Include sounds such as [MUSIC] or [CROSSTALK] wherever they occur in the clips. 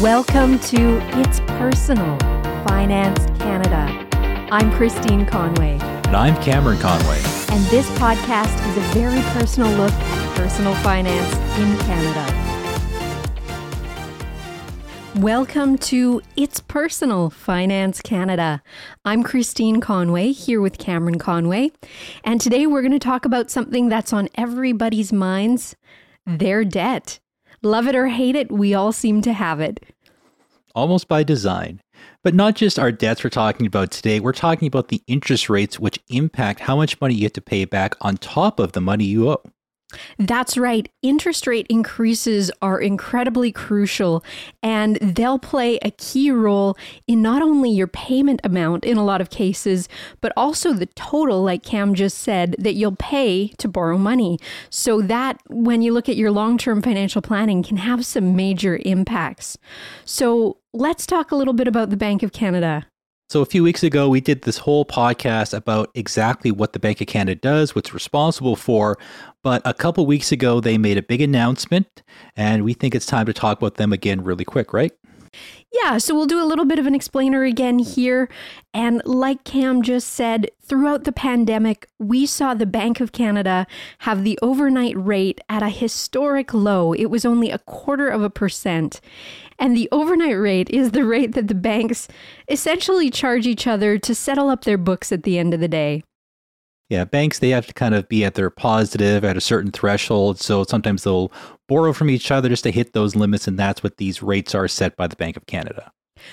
Welcome to It's Personal Finance Canada. I'm Christine Conway. And I'm Cameron Conway. And this podcast is a very personal look at personal finance in Canada. Welcome to It's Personal Finance Canada. I'm Christine Conway here with Cameron Conway. And today we're going to talk about something that's on everybody's minds their debt. Love it or hate it, we all seem to have it. Almost by design. But not just our debts we're talking about today, we're talking about the interest rates which impact how much money you have to pay back on top of the money you owe. That's right. Interest rate increases are incredibly crucial and they'll play a key role in not only your payment amount in a lot of cases, but also the total, like Cam just said, that you'll pay to borrow money. So that when you look at your long term financial planning can have some major impacts. So let's talk a little bit about the Bank of Canada. So, a few weeks ago, we did this whole podcast about exactly what the Bank of Canada does, what's responsible for. But a couple weeks ago, they made a big announcement, and we think it's time to talk about them again really quick, right? Yeah, so we'll do a little bit of an explainer again here. And like Cam just said, throughout the pandemic, we saw the Bank of Canada have the overnight rate at a historic low. It was only a quarter of a percent. And the overnight rate is the rate that the banks essentially charge each other to settle up their books at the end of the day. Yeah, banks, they have to kind of be at their positive at a certain threshold. So sometimes they'll borrow from each other just to hit those limits. And that's what these rates are set by the Bank of Canada.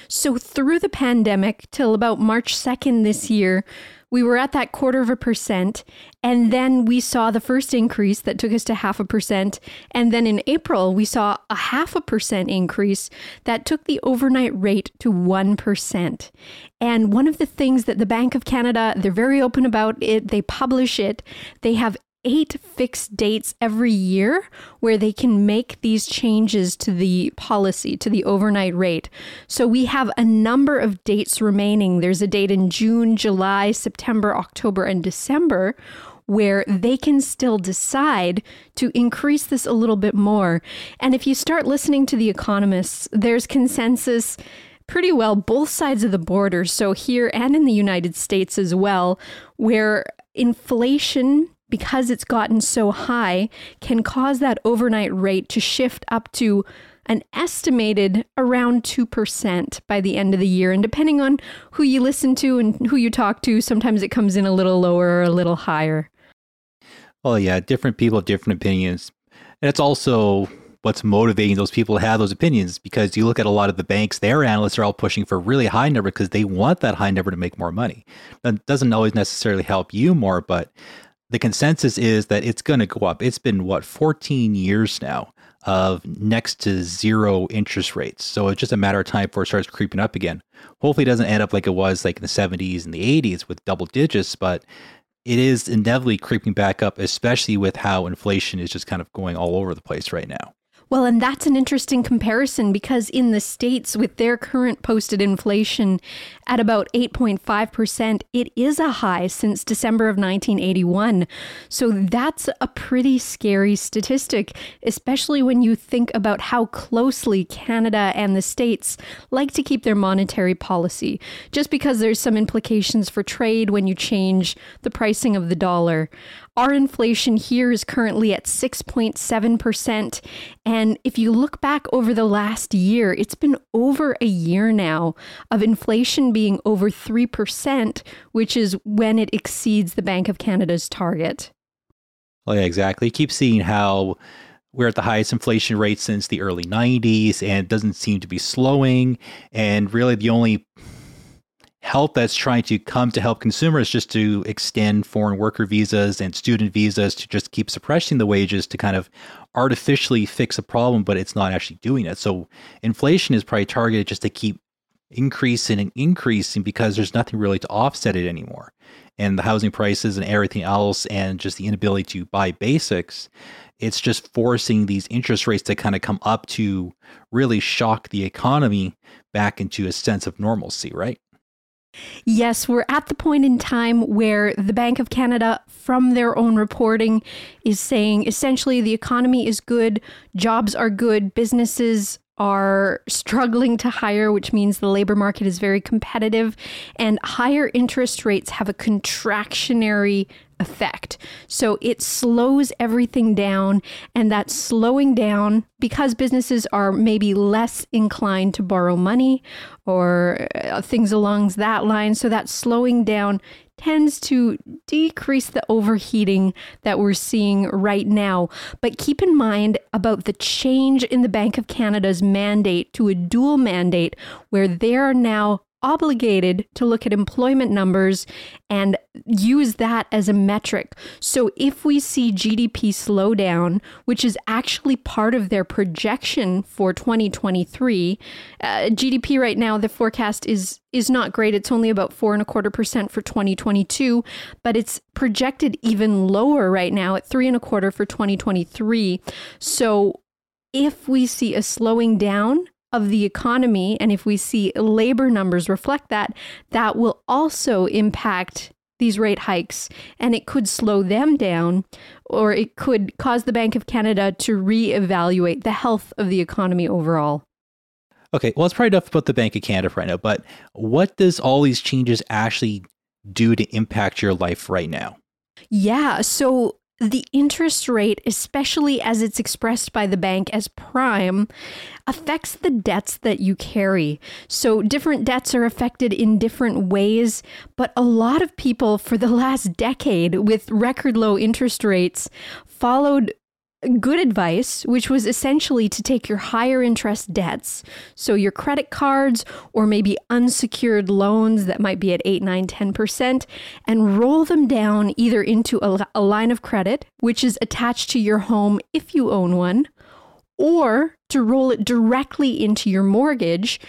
So, through the pandemic till about March 2nd this year, we were at that quarter of a percent. And then we saw the first increase that took us to half a percent. And then in April, we saw a half a percent increase that took the overnight rate to 1%. And one of the things that the Bank of Canada, they're very open about it, they publish it, they have eight fixed dates every year where they can make these changes to the policy, to the overnight rate. So we have a number of dates remaining. There's a date in June, July, September, October, and December where they can still decide to increase this a little bit more. And if you start listening to the economists, there's consensus pretty well both sides of the border, so here and in the United States as well, where inflation because it's gotten so high, can cause that overnight rate to shift up to an estimated around 2% by the end of the year. And depending on who you listen to and who you talk to, sometimes it comes in a little lower or a little higher. Well, yeah, different people have different opinions. And it's also what's motivating those people to have those opinions because you look at a lot of the banks, their analysts are all pushing for a really high number because they want that high number to make more money. That doesn't always necessarily help you more, but the consensus is that it's going to go up. It's been what 14 years now of next to zero interest rates. So it's just a matter of time before it starts creeping up again. Hopefully, it doesn't end up like it was like in the 70s and the 80s with double digits, but it is inevitably creeping back up, especially with how inflation is just kind of going all over the place right now. Well, and that's an interesting comparison because in the States, with their current posted inflation at about 8.5%, it is a high since December of 1981. So that's a pretty scary statistic, especially when you think about how closely Canada and the States like to keep their monetary policy, just because there's some implications for trade when you change the pricing of the dollar. Our inflation here is currently at 6.7%. And if you look back over the last year, it's been over a year now of inflation being over 3%, which is when it exceeds the Bank of Canada's target. Well, yeah, exactly. Keep seeing how we're at the highest inflation rate since the early 90s and it doesn't seem to be slowing. And really, the only help that's trying to come to help consumers just to extend foreign worker visas and student visas to just keep suppressing the wages to kind of artificially fix a problem, but it's not actually doing it. So inflation is probably targeted just to keep increasing and increasing because there's nothing really to offset it anymore. And the housing prices and everything else, and just the inability to buy basics, it's just forcing these interest rates to kind of come up to really shock the economy back into a sense of normalcy, right? Yes, we're at the point in time where the Bank of Canada, from their own reporting, is saying essentially the economy is good, jobs are good, businesses are struggling to hire, which means the labor market is very competitive, and higher interest rates have a contractionary effect. So it slows everything down, and that slowing down because businesses are maybe less inclined to borrow money or uh, things along that line. So that slowing down tends to decrease the overheating that we're seeing right now. But keep in mind about the change in the Bank of Canada's mandate to a dual mandate, where they are now obligated to look at employment numbers and use that as a metric. So if we see GDP slow down, which is actually part of their projection for 2023, uh, GDP right now the forecast is is not great. It's only about four and a quarter percent for 2022, but it's projected even lower right now at three and a quarter for 2023. So if we see a slowing down of the economy, and if we see labor numbers reflect that, that will also impact these rate hikes and it could slow them down or it could cause the Bank of Canada to reevaluate the health of the economy overall. Okay, well, it's probably enough about the Bank of Canada right now, but what does all these changes actually do to impact your life right now? Yeah, so the interest rate, especially as it's expressed by the bank as prime, affects the debts that you carry. So, different debts are affected in different ways, but a lot of people for the last decade with record low interest rates followed good advice, which was essentially to take your higher interest debts, so your credit cards or maybe unsecured loans that might be at 8, 9, 10%, and roll them down either into a, a line of credit, which is attached to your home if you own one, or to roll it directly into your mortgage.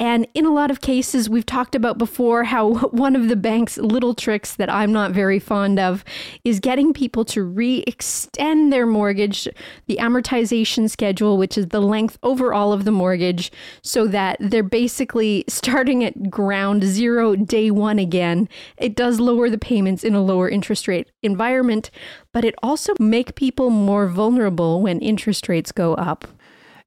And in a lot of cases, we've talked about before how [LAUGHS] one of the bank's little tricks that I'm not very fond of is getting people to re extend their mortgage, the amortization schedule, which is the length overall of the mortgage, so that they're basically [LAUGHS] starting at ground zero day one again. It does lower the payments in a lower interest rate environment, but it also make people more vulnerable when interest rates go up.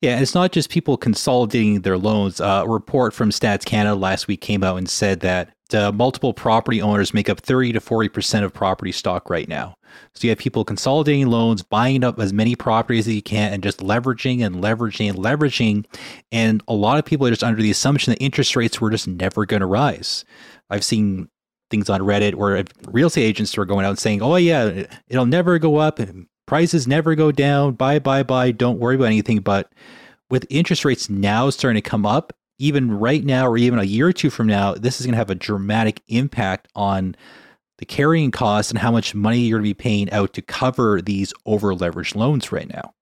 Yeah, it's not just people consolidating their loans. Uh, a report from Stats Canada last week came out and said that uh, multiple property owners make up 30 to 40% of property stock right now. So you have people consolidating loans, buying up as many properties as you can, and just leveraging and leveraging and leveraging. And a lot of people are just under the assumption that interest rates were just never going to rise. I've seen things on Reddit where real estate agents were going out and saying, "Oh yeah, it'll never go up prices never go down. Buy, buy, buy. Don't worry about anything. But with interest rates now starting to come up, even right now, or even a year or two from now, this is going to have a dramatic impact on the carrying costs and how much money you're going to be paying out to cover these over leveraged loans right now.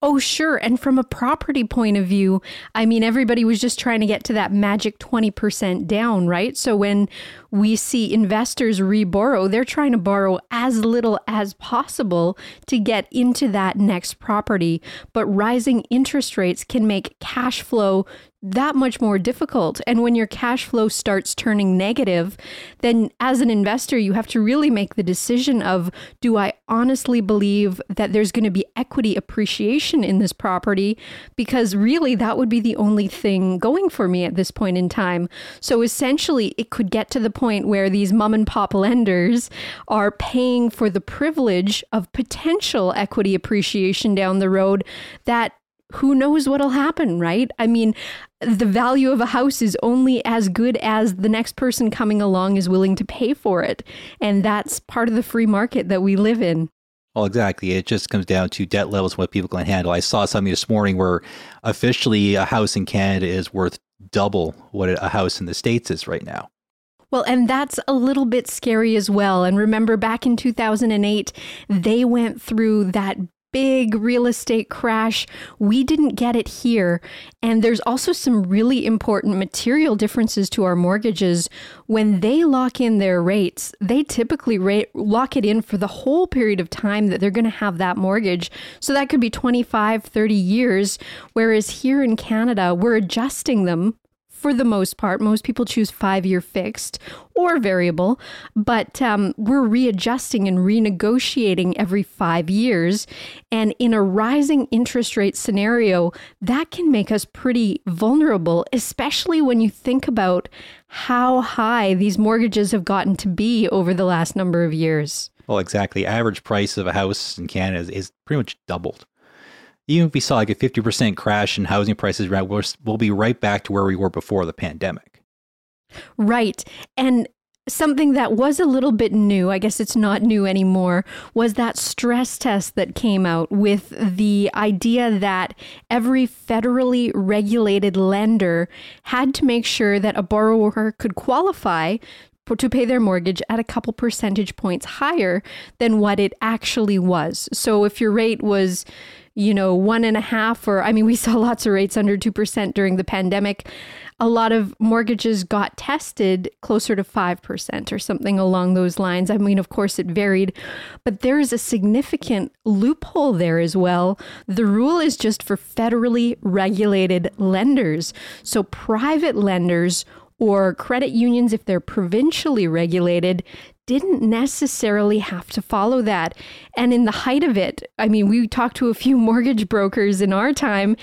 Oh, sure. And from a property point of view, I mean, everybody was just trying to get to that magic 20% down, right? So when we see investors reborrow, they're trying to borrow as little as possible to get into that next property. But rising interest rates can make cash flow that much more difficult. And when your cash flow starts turning negative, then as an investor, you have to really make the decision of do I honestly believe that there's going to be equity appreciation in this property? Because really, that would be the only thing going for me at this point in time. So essentially, it could get to the point where these mom and pop lenders are paying for the privilege of potential equity appreciation down the road that who knows what'll happen, right? I mean, the value of a house is only as good as the next person coming along is willing to pay for it. And that's part of the free market that we live in. Well, exactly. It just comes down to debt levels, what people can handle. I saw something this morning where officially a house in Canada is worth double what a house in the States is right now. Well, and that's a little bit scary as well. And remember, back in 2008, they went through that big real estate crash. We didn't get it here. And there's also some really important material differences to our mortgages. When they lock in their rates, they typically rate, lock it in for the whole period of time that they're going to have that mortgage. So that could be 25, 30 years. Whereas here in Canada, we're adjusting them for the most part. Most people choose five year fixed or variable, but um, we're readjusting and renegotiating every five years. And in a rising interest rate scenario, that can make us pretty vulnerable, especially when you think about how high these mortgages have gotten to be over the last number of years. Well, exactly. Average price of a house in Canada is, is pretty much doubled even if we saw like a 50% crash in housing prices, we'll, we'll be right back to where we were before the pandemic. Right. And something that was a little bit new, I guess it's not new anymore, was that stress test that came out with the idea that every federally regulated lender had to make sure that a borrower could qualify to pay their mortgage at a couple percentage points higher than what it actually was. So if your rate was you know, one and a half, or I mean, we [LAUGHS] saw lots of rates under 2% during the pandemic. A lot of mortgages got tested closer to 5% or something along those lines. I mean, of course, it varied, but there is a significant loophole there as well. The rule is just for federally regulated lenders. So private lenders or credit unions, if they're provincially regulated, didn't necessarily have to follow that. And in the height of it, I mean, we talked to a few [LAUGHS] mortgage brokers in our time,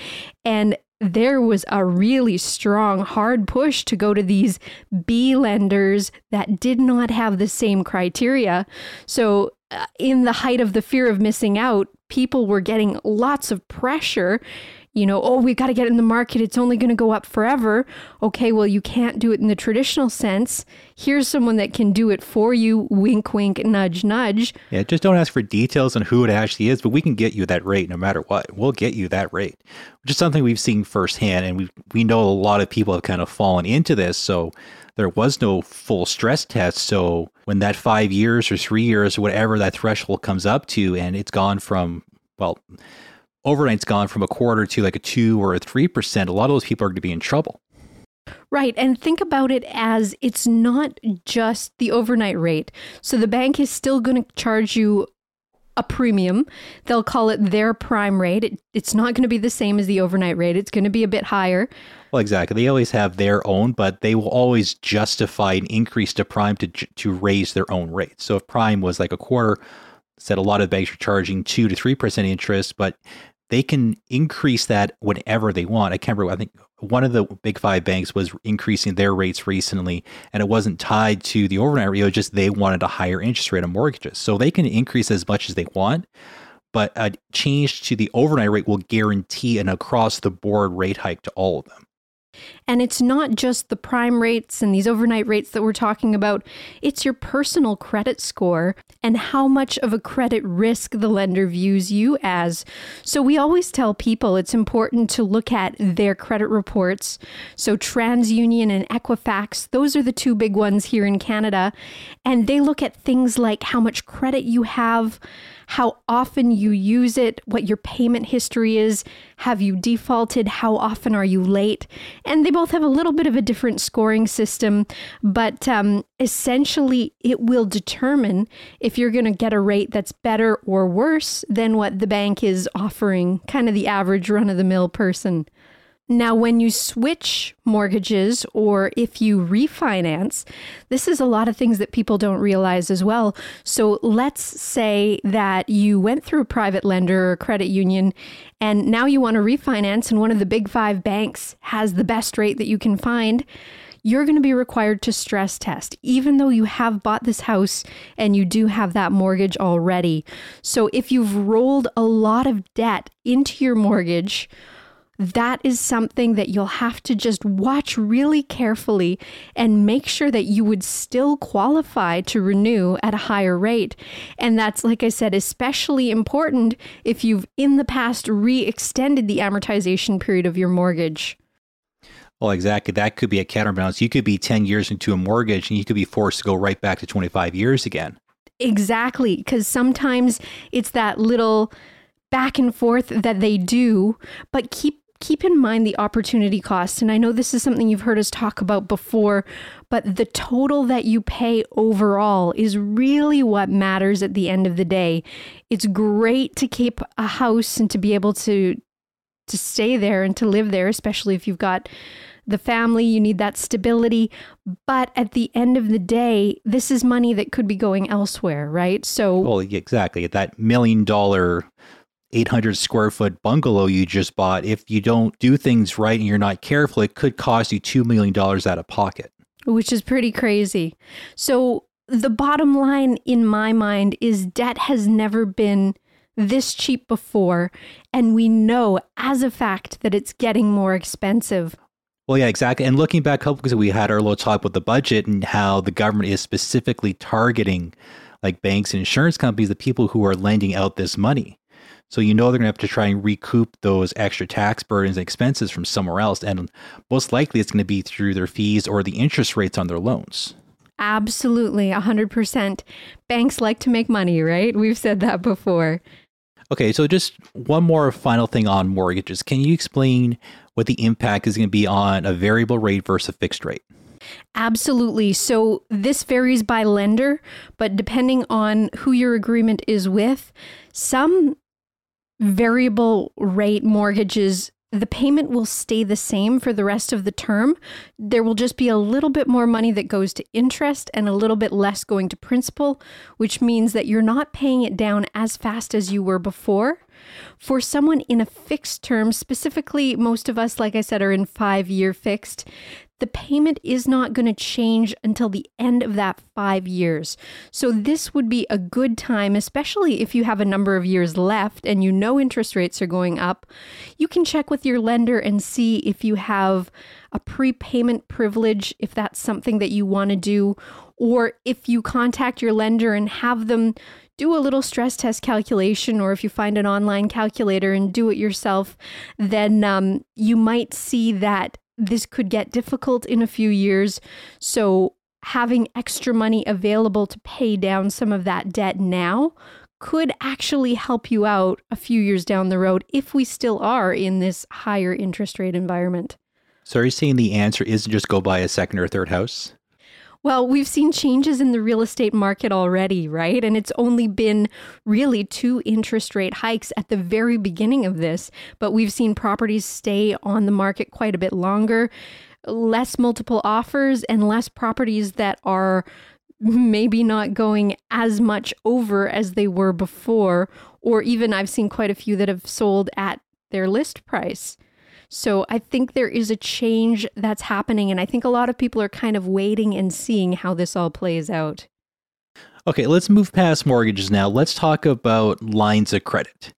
and there was a really strong, hard push to go to these B lenders that did not have the same criteria. So, uh, in the height of the fear of missing out, people were getting lots of pressure you know, oh, we've got to get in the market. It's only going to go up forever. Okay, well, you can't do it in the traditional sense. Here's someone that can do it for you. Wink, wink, nudge, nudge. Yeah, just don't ask for details on who it actually is, but we can get you that rate no matter what. We'll get you that rate, which is something we've seen firsthand. And we, we know a lot of people have kind of fallen into this. So there was no full stress test. So when that five years or three years or whatever that threshold comes up to, and it's gone from, well, overnight's gone from a quarter to like a two or a three percent, a lot of those people are going to be in trouble. Right. And think about it as it's not just the overnight rate. So the bank is still going to charge you a premium. They'll call it their prime rate. It, it's not going to be the same as the overnight rate, it's going to be a bit higher. Well, exactly. They always have their own, but they will always justify an increase to prime to, to raise their own rate. So if prime was like a quarter, said a lot of banks are charging two to three percent interest, but they can increase that whenever they want. I can't remember. I think one of the big five banks was increasing their rates recently, and it wasn't tied to the overnight rate. It was just they wanted a higher interest rate on mortgages, so they can increase as much as they want. But a change to the overnight rate will guarantee an across the board rate hike to all of them. And it's not just the prime rates and these overnight rates that we're talking about, it's your personal credit score and how much of a credit risk the lender views you as. So we always tell people it's important to look at their credit reports. So TransUnion and Equifax, those are the two big ones here in Canada. And they look at things like how much credit you have how often you use it, what your payment history is, have you defaulted, how often are you late. And they both have a little bit of a different scoring system, but um, essentially it will determine if you're going to get a rate that's better or worse than what the bank is offering, kind of the average run of the mill person. Now, when you switch mortgages or if you refinance, this is a lot of things that people don't realize as well. So, let's say that you went through a private lender or credit union and now you want to refinance, and one of the big five banks has the best rate that you can find. You're going to be required to stress test, even though you have bought this house and you do have that mortgage already. So, if you've rolled a lot of debt into your mortgage, that is something that you'll have to just watch really carefully and make sure that you would still qualify to renew at a higher rate. And that's, like I said, especially important if you've in the past re extended the amortization period of your mortgage. Well, exactly. That could be a counterbalance. You could be 10 years into a mortgage and you could be forced to go right back to 25 years again. Exactly. Because sometimes it's that little back and forth that they do, but keep keep in mind the opportunity cost. And I know this is something you've heard us talk about before, but the total that you pay overall is really what matters at the end of the day. It's great to keep a house and to be able to to stay there and to live there, especially if you've got the family, you need that stability. But at the end of the day, this is money that could be going elsewhere, right? So, well, exactly. That million dollar 800 square foot bungalow you just bought, if you don't do things right and you're not careful, it could cost you $2 million out of pocket. Which is pretty crazy. So, the bottom line in my mind is debt has never been this cheap before. And we know as a fact that it's getting more expensive. Well, yeah, exactly. And looking back, because we had our little talk with the budget and how the government is specifically targeting like banks and insurance companies, the people who are lending out this money. So you know they're going to have to try and recoup those extra tax burdens and expenses from somewhere else. And most likely it's going to be through their fees or the interest rates on their loans. Absolutely, 100%. Banks like to make money, right? We've said that before. Okay, so just one more final thing on mortgages. Can you explain what the impact is going to be on a variable rate versus a fixed rate? Absolutely. So this varies by lender, but depending on who your agreement is with, some variable rate mortgages the payment will stay the same for the rest of the term. There will just be a little bit more money that goes to interest and a little bit less going to principal, which means that you're not paying it down as fast as you were before. For someone in a fixed term, specifically, most of us, like I said, are in five year fixed, the payment is not going to change until the end of that five years. So, this would be a good time, especially if you have a number of years left and you know interest rates are going up. You can check with your lender and see if you have a prepayment privilege, if that's something that you want to do, or if you contact your lender and have them do a little stress test calculation, or if you find an online calculator and do it yourself, then um, you might see that this could get difficult in a few years. So, having extra money available to pay down some of that debt now could actually help you out a few years down the road if we still are in this higher interest rate environment. So, are you saying the answer isn't just go buy a second or third house? Well, we've seen changes in the real estate market already, right? And it's only been really two interest rate hikes at the very beginning of this, but we've seen properties stay on the market quite a bit longer, less multiple offers, and less properties that are maybe not going as much over as they were before, or even I've seen quite a few that have sold at their list price. So I think there is a change that's happening. And I think a lot of people are kind of waiting and seeing how this all plays out. Okay, let's move past mortgages now. Let's talk about lines of credit.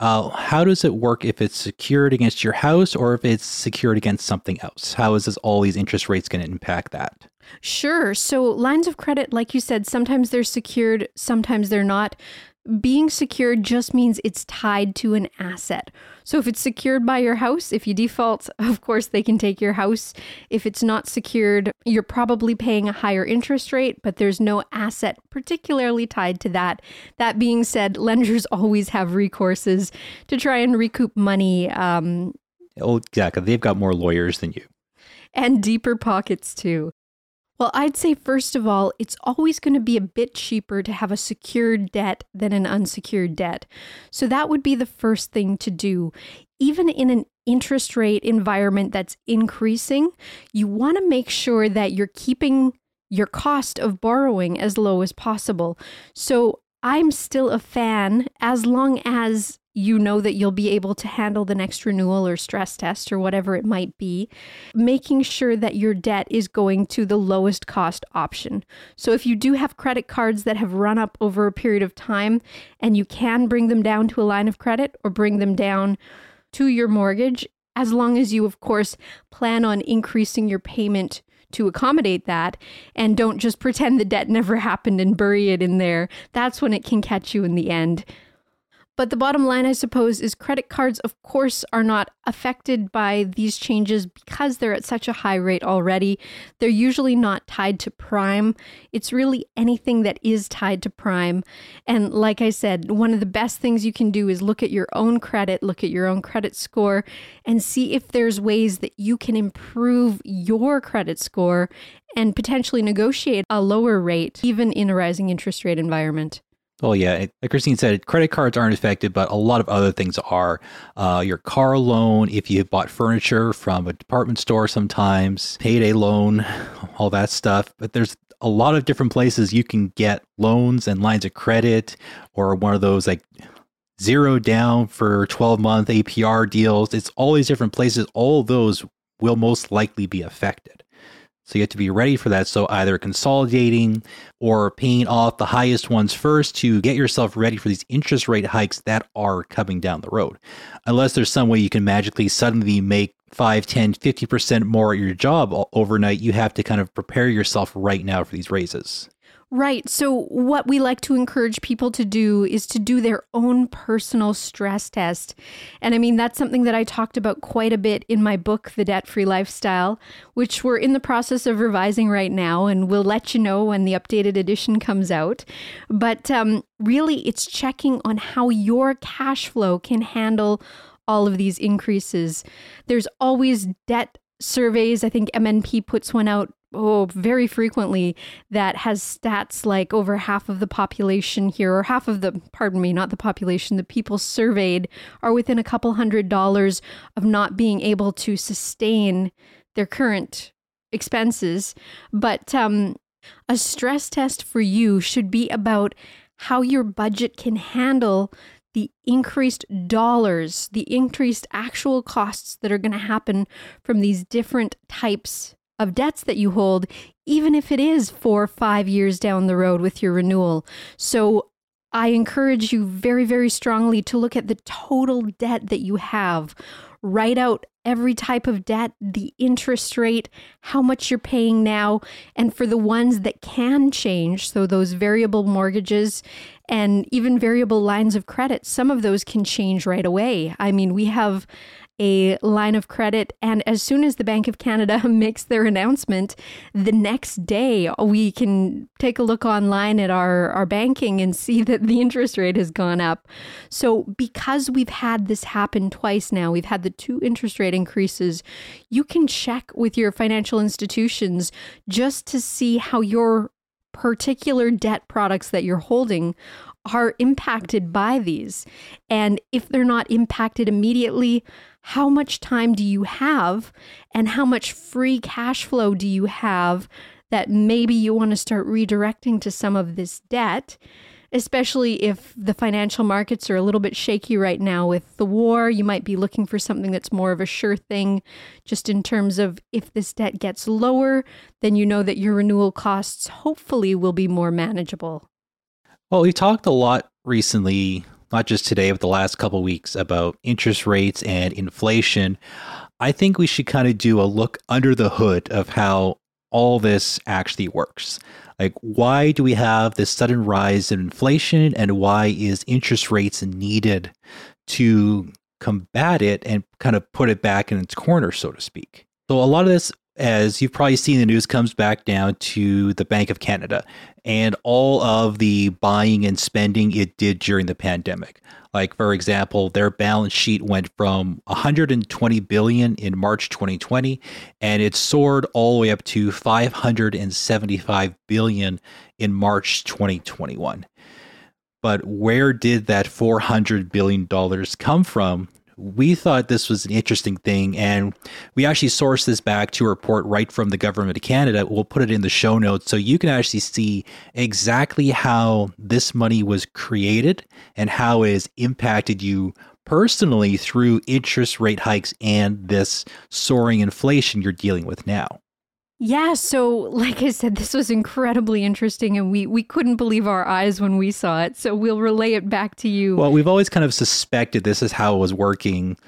Uh, how does it work if it's secured against your house or if it's secured against something else? How is this all these interest rates going to impact that? Sure. So, lines of credit, like you said, sometimes they're secured, sometimes they're not being secured just means it's tied to an asset. So if it's secured by your house, if you default, [LAUGHS] of course they can take your house. If it's not secured, you're probably paying a higher interest rate, but there's no asset particularly tied to that. That being said, [LAUGHS] lenders always have recourses to try and recoup money. Um, oh, exactly. They've got more lawyers than you. And deeper pockets too. Well, I'd say, first of all, it's always going to be a bit cheaper to have a secured debt than an unsecured debt. So that would be the first thing to do. Even in an interest rate environment that's increasing, you want to make sure that you're keeping your cost of borrowing as low as possible. So I'm still a fan as long as you know that you'll be able to handle the next renewal or stress test or whatever it might be, making sure that your debt is going to the lowest cost option. So if you do have credit cards that have run up over a period of time and you can bring them down to a line of credit or bring them down to your mortgage, as long as you, of course, plan on increasing your payment to accommodate that and don't just pretend the debt never happened and bury it in there. That's when it can catch you in the end. But the bottom line, I suppose, is credit cards, of course, are not affected by these changes because they're at such a high rate already. They're usually not tied to prime. It's really anything that is tied to prime. And like I said, one of the best things you can do is look at your own credit, look at your own credit score, and see if there's ways that you can improve your credit score and potentially negotiate a lower rate, even in a rising interest rate environment. Oh yeah, like Christine said, credit cards aren't affected, but a lot of other things are. Uh, your car loan, if you bought furniture from a department store, sometimes payday loan, [LAUGHS] all that stuff. But there's a lot of different places you can get loans and lines of credit, or one of those like zero down for 12 month APR deals. It's all these different places. All those will most likely be affected. So you have to be ready for that. So either consolidating or paying off the highest ones first to get yourself ready for these interest rate hikes that are coming down the road. Unless there's some way you can magically suddenly make 5, 10, 50% more at your job overnight, you have to kind of prepare yourself right now for these raises. Right. So, what we like to encourage people to do is to do their own personal stress test. And I mean, that's something that I talked about quite a bit in my book, The Debt Free Lifestyle, which we're in the process of revising right now. And we'll let you know when the updated edition comes out. But um, really, it's checking on how your cash flow can handle all of these increases. There's always debt surveys. I think MNP puts one out oh, very frequently that has stats like over half of the population here, or half of the, pardon me, not the population, the people surveyed are within a couple hundred dollars of not being able to sustain their current expenses. But um, a stress test for you should be about how your budget can handle the increased dollars, the increased actual costs that are going to happen from these different types of debts that you hold, even if it is four or five years down the road with your renewal. So I encourage you very, very strongly to look at the total debt that you have. Write out every type of debt, the interest rate, how much you're paying now, and for the ones that can change, so those variable mortgages and even variable lines of credit, some of those can change right away. I mean, we have a line of credit. And as soon as the Bank of Canada [LAUGHS] makes their announcement, the next day we can take a look online at our, our banking and see [LAUGHS] that the interest rate has gone up. So, because we've had this happen twice now, we've had the two interest rate increases, you can check with your financial institutions just to see how your particular debt products that you're holding are impacted by these. And if they're not impacted immediately, how much time do you have and how much free cash flow do you have that maybe you want to start redirecting to some of this debt, especially if the financial markets are a little bit shaky right now with the war. You might be looking for something that's more of a sure thing, just in terms of if this debt gets lower, then you know that your renewal costs hopefully will be more manageable. Well, we talked a lot recently not just today, but the last couple weeks about interest rates and inflation, I think we should kind of do a look under the hood of how all this actually works. Like, why do we have this sudden rise in inflation, and why is interest rates needed to combat it and kind of put it back in its corner, so to speak? So, a lot of this as you've probably seen the news comes back down to the Bank of Canada and all of the buying and spending it did during the pandemic. Like for example, their balance sheet went from 120 billion in March 2020 and it soared all the way up to 575 billion in March 2021. But where did that 400 billion dollars come from we thought this was an interesting thing, and we actually sourced this back to a report right from the government of Canada. We'll put it in the show notes so you can actually see exactly how this money was created and how it has impacted you personally through interest rate hikes and this soaring inflation you're dealing with now. Yeah, so like I said, this was incredibly interesting and we we couldn't believe our eyes when we saw it. So we'll relay it back to you. Well, we've always kind of suspected this is how it was working,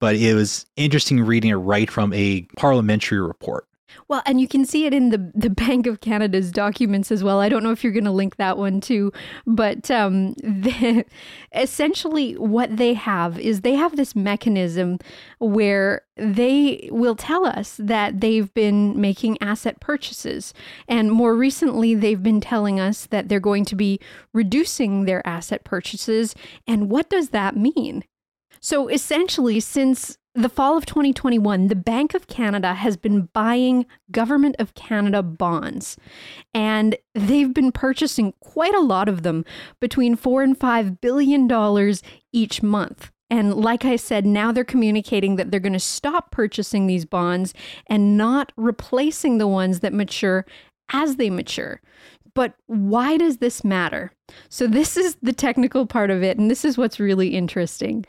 but it was interesting reading it right from a parliamentary report. Well, and you can see it in the the Bank of Canada's documents as well. I don't know if you're going to link that one too, but um, [LAUGHS] the, essentially what they have is they have this mechanism where they will tell us that they've been making asset purchases, and more recently they've been telling us that they're going to be reducing their asset purchases. And what does that mean? So essentially, since the fall of 2021, the Bank of Canada has been buying Government of Canada bonds, and they've been purchasing quite a lot of them, between four and five billion dollars each month. And like I said, now they're communicating that they're going to stop purchasing these bonds and not replacing the ones that mature as they mature. But why does this matter? So, this is the technical part of it, and this is what's really interesting.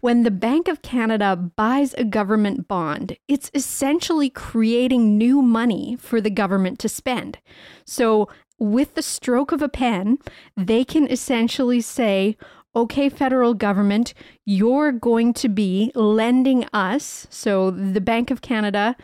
When the Bank of Canada buys a government bond, it's essentially creating new money for the government to spend. So, with the stroke of a pen, they can essentially say, okay, federal government, you're going to be lending us, so the Bank of Canada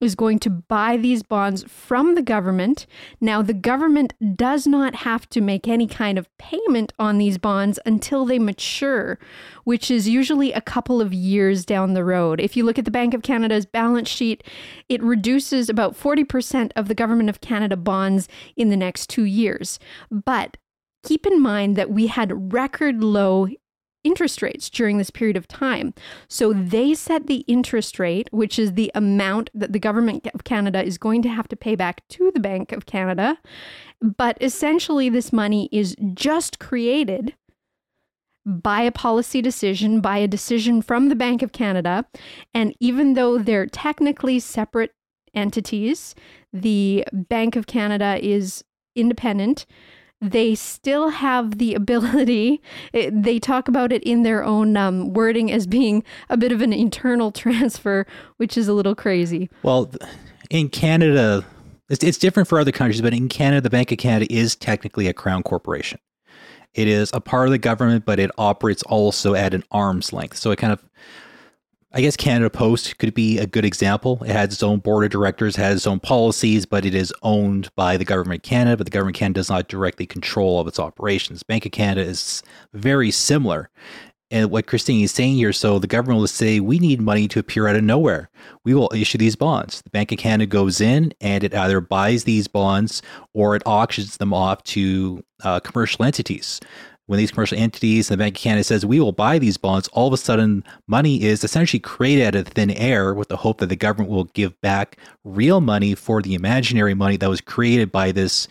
is going to buy these bonds from the government. Now, the government does not have to make any kind of payment on these bonds until they mature, which is usually a couple of years down the road. If you look at the Bank of Canada's balance sheet, it reduces about 40% of the Government of Canada bonds in the next two years. But keep in mind that we had record low interest rates during this period of time. So they set the interest rate, which is the amount that the government of Canada is going to have to pay back to the Bank of Canada. But essentially, this money is just created by a policy decision, by a decision from the Bank of Canada. And even though they're technically separate entities, the Bank of Canada is independent they still have the ability, it, they talk about it in their own um, wording as being a bit of an internal [LAUGHS] transfer, which is a little crazy. Well, in Canada, it's, it's different for other countries, but in Canada, the Bank of Canada is technically a crown corporation. It is a part of the government, but it operates also at an arm's length. So it kind of I guess Canada Post could be a good example. It has its own board of directors, has its own policies, but it is owned by the government of Canada, but the government of Canada does not directly control of its operations. Bank of Canada is very similar. And what Christine is saying here, so the government will say, we need money to appear out of nowhere. We will issue these bonds. The Bank of Canada goes in and it either buys these bonds or it auctions them off to uh, commercial entities when these commercial entities and the Bank of Canada says we will buy these bonds, all of a sudden money is essentially created out of thin air with the hope that the government will give back real money for the imaginary money that was created by this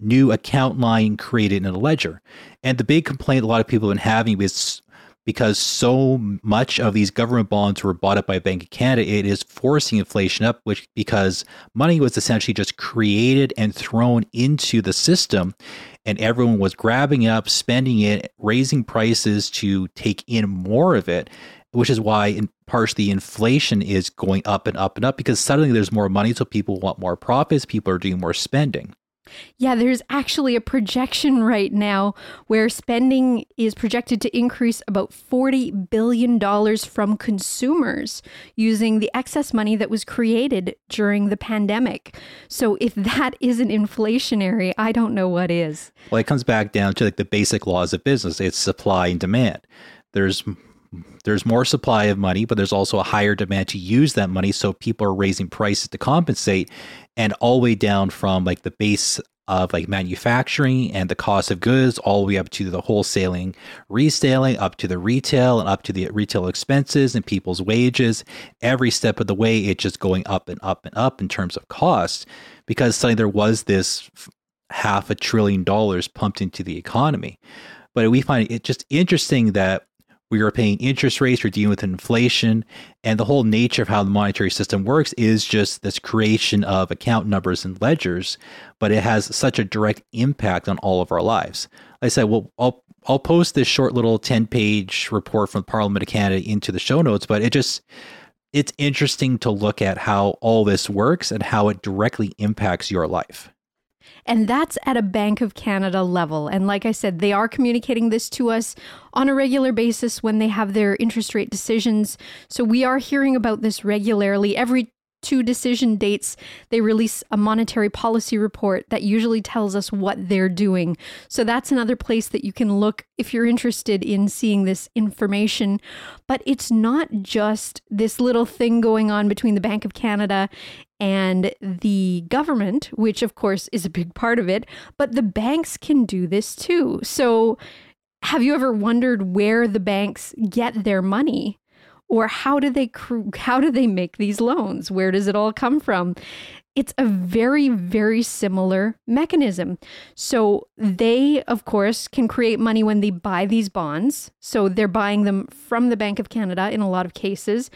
new account line created in a ledger. And the big complaint a lot of people have been having is because so much of these government bonds were bought up by Bank of Canada, it is forcing inflation up, which because money was essentially just created and thrown into the system and everyone was grabbing it up, spending it, raising prices to take in more of it, which is why in partially inflation is going up and up and up because suddenly there's more money, so people want more profits, people are doing more spending. Yeah, there's actually a projection right now where spending is projected to increase about $40 billion from consumers using the excess money that was created during the pandemic. So, if that isn't inflationary, I don't know what is. Well, it comes back down to like the basic laws of business it's supply and demand. There's there's more supply of money, but there's also a higher demand to use that money. So people are raising prices to compensate, and all the way down from like the base of like manufacturing and the cost of goods, all the way up to the wholesaling, reselling, up to the retail, and up to the retail expenses and people's wages. Every step of the way, it's just going up and up and up in terms of cost because suddenly there was this half a trillion dollars pumped into the economy. But we find it just interesting that we are paying interest rates, we're dealing with inflation, and the whole nature of how the monetary system works is just this creation of account numbers and ledgers, but it has such a direct impact on all of our lives. Like I said, well, I'll I'll post this short little 10 page report from the Parliament of Canada into the show notes, but it just it's interesting to look at how all this works and how it directly impacts your life. And that's at a Bank of Canada level. And like I said, they are communicating this to us on a regular basis when they have their interest rate decisions. So we are hearing about this regularly. Every two decision dates, they release a monetary policy report that usually tells us what they're doing. So that's another place that you can look if you're interested in seeing this information. But it's not just this little thing going on between the Bank of Canada and the government, which of course is a big part of it, but the banks can do this too. So have you ever wondered where the banks get their money? Or how do they [LAUGHS] how do they make these loans? Where does it all come from? It's a very, very similar mechanism. So, they, of course, can create money when they buy these bonds. So, they're buying them from the Bank of Canada in a lot of cases.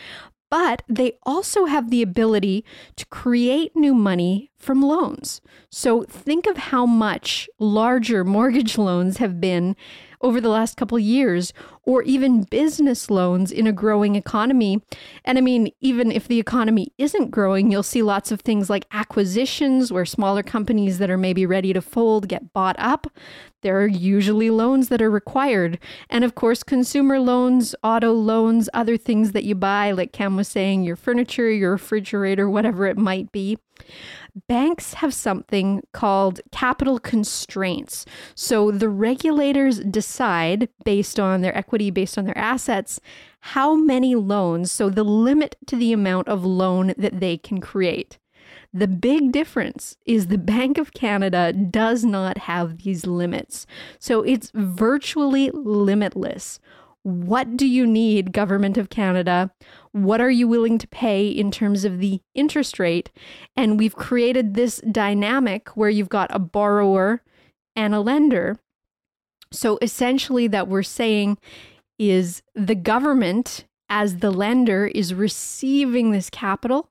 But they also have the ability to create new money from loans. So, think of how much larger [LAUGHS] mortgage loans have been over the last couple years or even business loans in a growing economy. And I mean, even if the economy isn't growing, you'll see lots of things like acquisitions where smaller companies that are maybe ready to fold get bought up. There are usually loans that are required. And of course, consumer loans, auto loans, other things that you buy, like Cam was saying, your furniture, your refrigerator, whatever it might be banks have something called capital constraints. So the regulators decide based on their equity, based on their assets, how many loans, so the limit to the amount of loan that they can create. The big difference is the Bank of Canada does not have these limits. So it's virtually limitless. What do you need, Government of Canada? What are you willing to pay in terms of the interest rate? And we've created this dynamic where you've got a borrower and a lender. So essentially, that we're saying is the government, as the lender, is receiving this capital.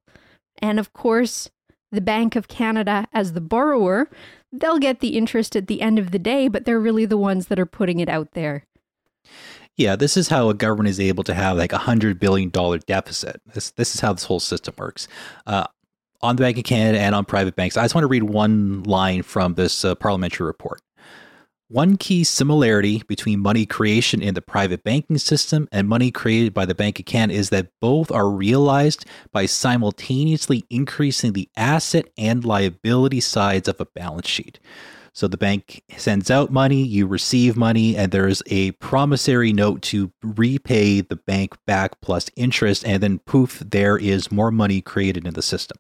And of course, the Bank of Canada, as the borrower, they'll get the interest at the end of the day, but they're really the ones that are putting it out there. Yeah, this is how a government is able to have like a hundred billion dollar deficit. This this is how this whole system works. Uh, on the Bank of Canada and on private banks, I just want to read one line from this uh, parliamentary report. One key similarity between money creation in the private banking system and money created by the Bank of Canada is that both are realized by simultaneously increasing the asset and liability sides of a balance sheet. So the bank sends out money, you receive money, and there's a promissory note to repay the bank back plus interest. And then poof, there is more money created in the system.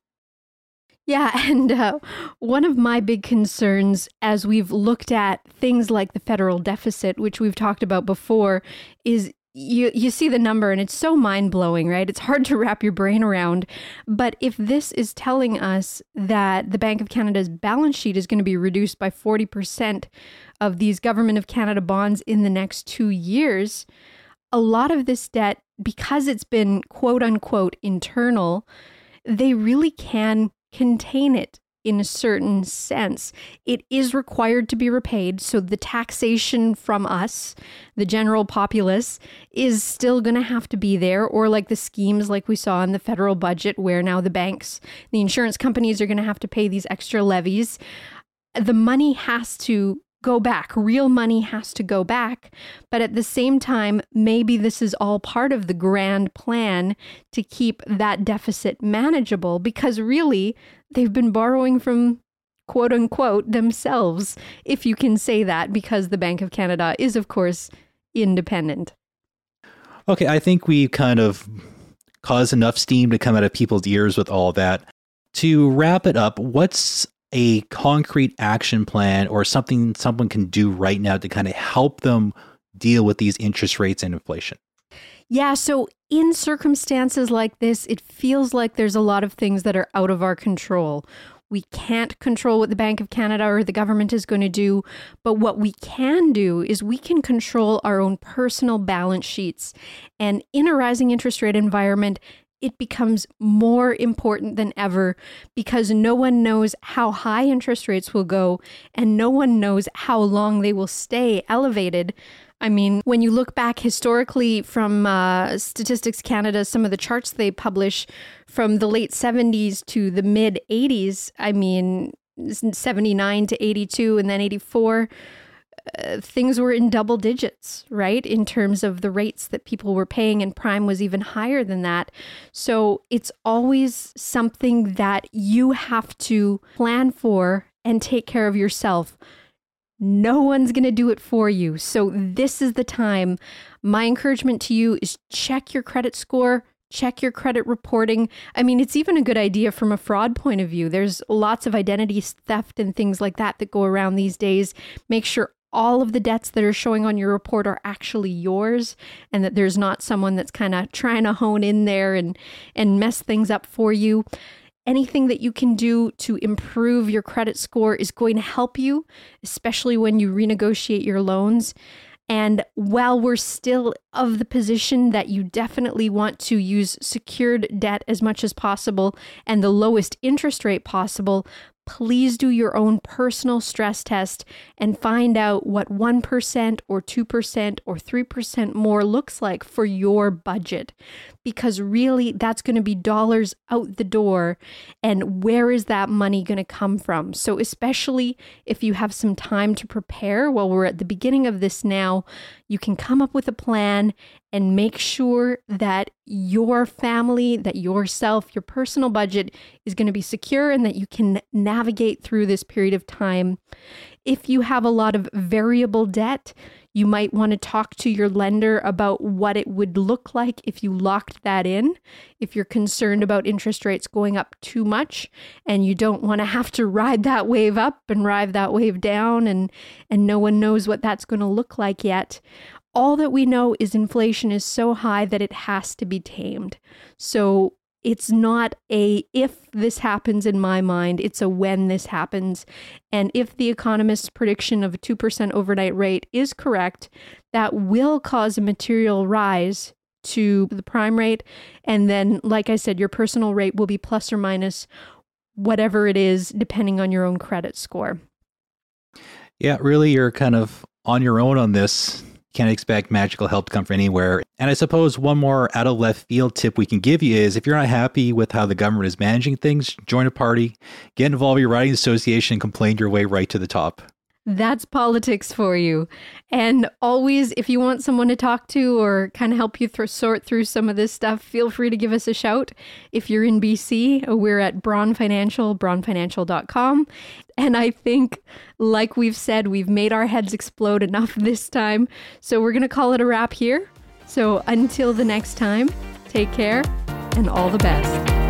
Yeah, [LAUGHS] and uh, one of my big concerns as we've looked at things like the federal deficit, which we've talked about before, is you you see the number and it's so mind-blowing, right? It's hard to wrap your brain around. But if this is telling us that the Bank of Canada's balance sheet is going to be reduced by 40% of these government of Canada bonds in the next 2 years, a lot of this debt because it's been quote unquote internal, they really can contain it in a certain sense. It is required to be repaid. So the taxation from us, the general populace, is still going to have to be there. Or like the schemes like we saw in the federal budget, where now the banks, the insurance companies are going to have to pay these extra levies. The money has to go back. Real money has to go back. But at the same time, maybe this is all part of the grand plan to keep that deficit manageable because really they've been borrowing from quote unquote themselves, if you can say that, because the Bank of Canada is, of course, independent. Okay, I think we kind of caused enough steam to come out of people's ears with all that. To wrap it up, what's a concrete action plan or something someone can do right now to kind of help them deal with these interest rates and inflation? Yeah, so in circumstances like this, it feels like there's a lot of things that are out of our control. We can't control what the Bank of Canada or the government is going to do, but what we can do is we can control our own personal balance sheets. And in a rising interest rate environment, it becomes more important than ever because no one knows how high interest rates will go and no one knows how long they will stay elevated. I mean, when you look back historically from uh, Statistics Canada, some of the charts they publish from the late 70s to the mid 80s, I mean, 79 to 82 and then 84 uh, things were in double digits, right? In terms of the rates that people were paying, and prime was even higher than that. So it's always something that you have to plan for and take care of yourself. No one's going to do it for you. So this is the time. My encouragement to you is check your credit score, check your credit reporting. I mean, it's even a good idea from a fraud point of view. There's lots of identity theft and things like that that go around these days. Make sure all of the debts that are showing on your report are actually yours and that there's not someone that's kind of trying to hone in there and and mess things up for you anything that you can do to improve your credit score is going to help you, especially when you renegotiate your loans. And while we're still of the position that you definitely want to use secured debt as much as possible and the lowest interest rate possible, please do your own personal stress test and find out what 1% or 2% or 3% more looks like for your budget. Because really, that's going to be dollars out the door. And where is that money going to come from? So, especially if you have some time to prepare while we're at the beginning of this now, you can come up with a plan and make sure that your family, that yourself, your personal budget is going to be secure and that you can navigate through this period of time. If you have a lot of variable debt, you might want to talk to your lender about what it would look like if you locked that in. If you're concerned about interest rates going up too much and you don't want to have to ride that wave up and ride that wave down and and no one knows what that's going to look like yet, all that we know is inflation is so high that it has to be tamed. So it's not a if this happens in my mind, it's a when this happens. And if the economist's prediction of a 2% overnight rate is correct, that will cause a material rise to the prime rate. And then, like I said, your personal rate will be plus or minus whatever it is, depending on your own credit score. Yeah, really, you're kind of on your own on this can't expect magical help to come from anywhere. And I suppose one more out of left field tip we can give you is if you're not happy with how the government is managing things, join a party, get involved in your riding association, and complain your way right to the top. That's politics for you. And always, if you want someone to talk to or kind of help you th- sort through some of this stuff, feel free to give us a shout. If you're in BC, we're at Braun Financial, braunfinancial.com. And I think, like we've said, we've made our heads explode enough [LAUGHS] this time. So we're going to call it a wrap here. So until the next time, take care and all the best.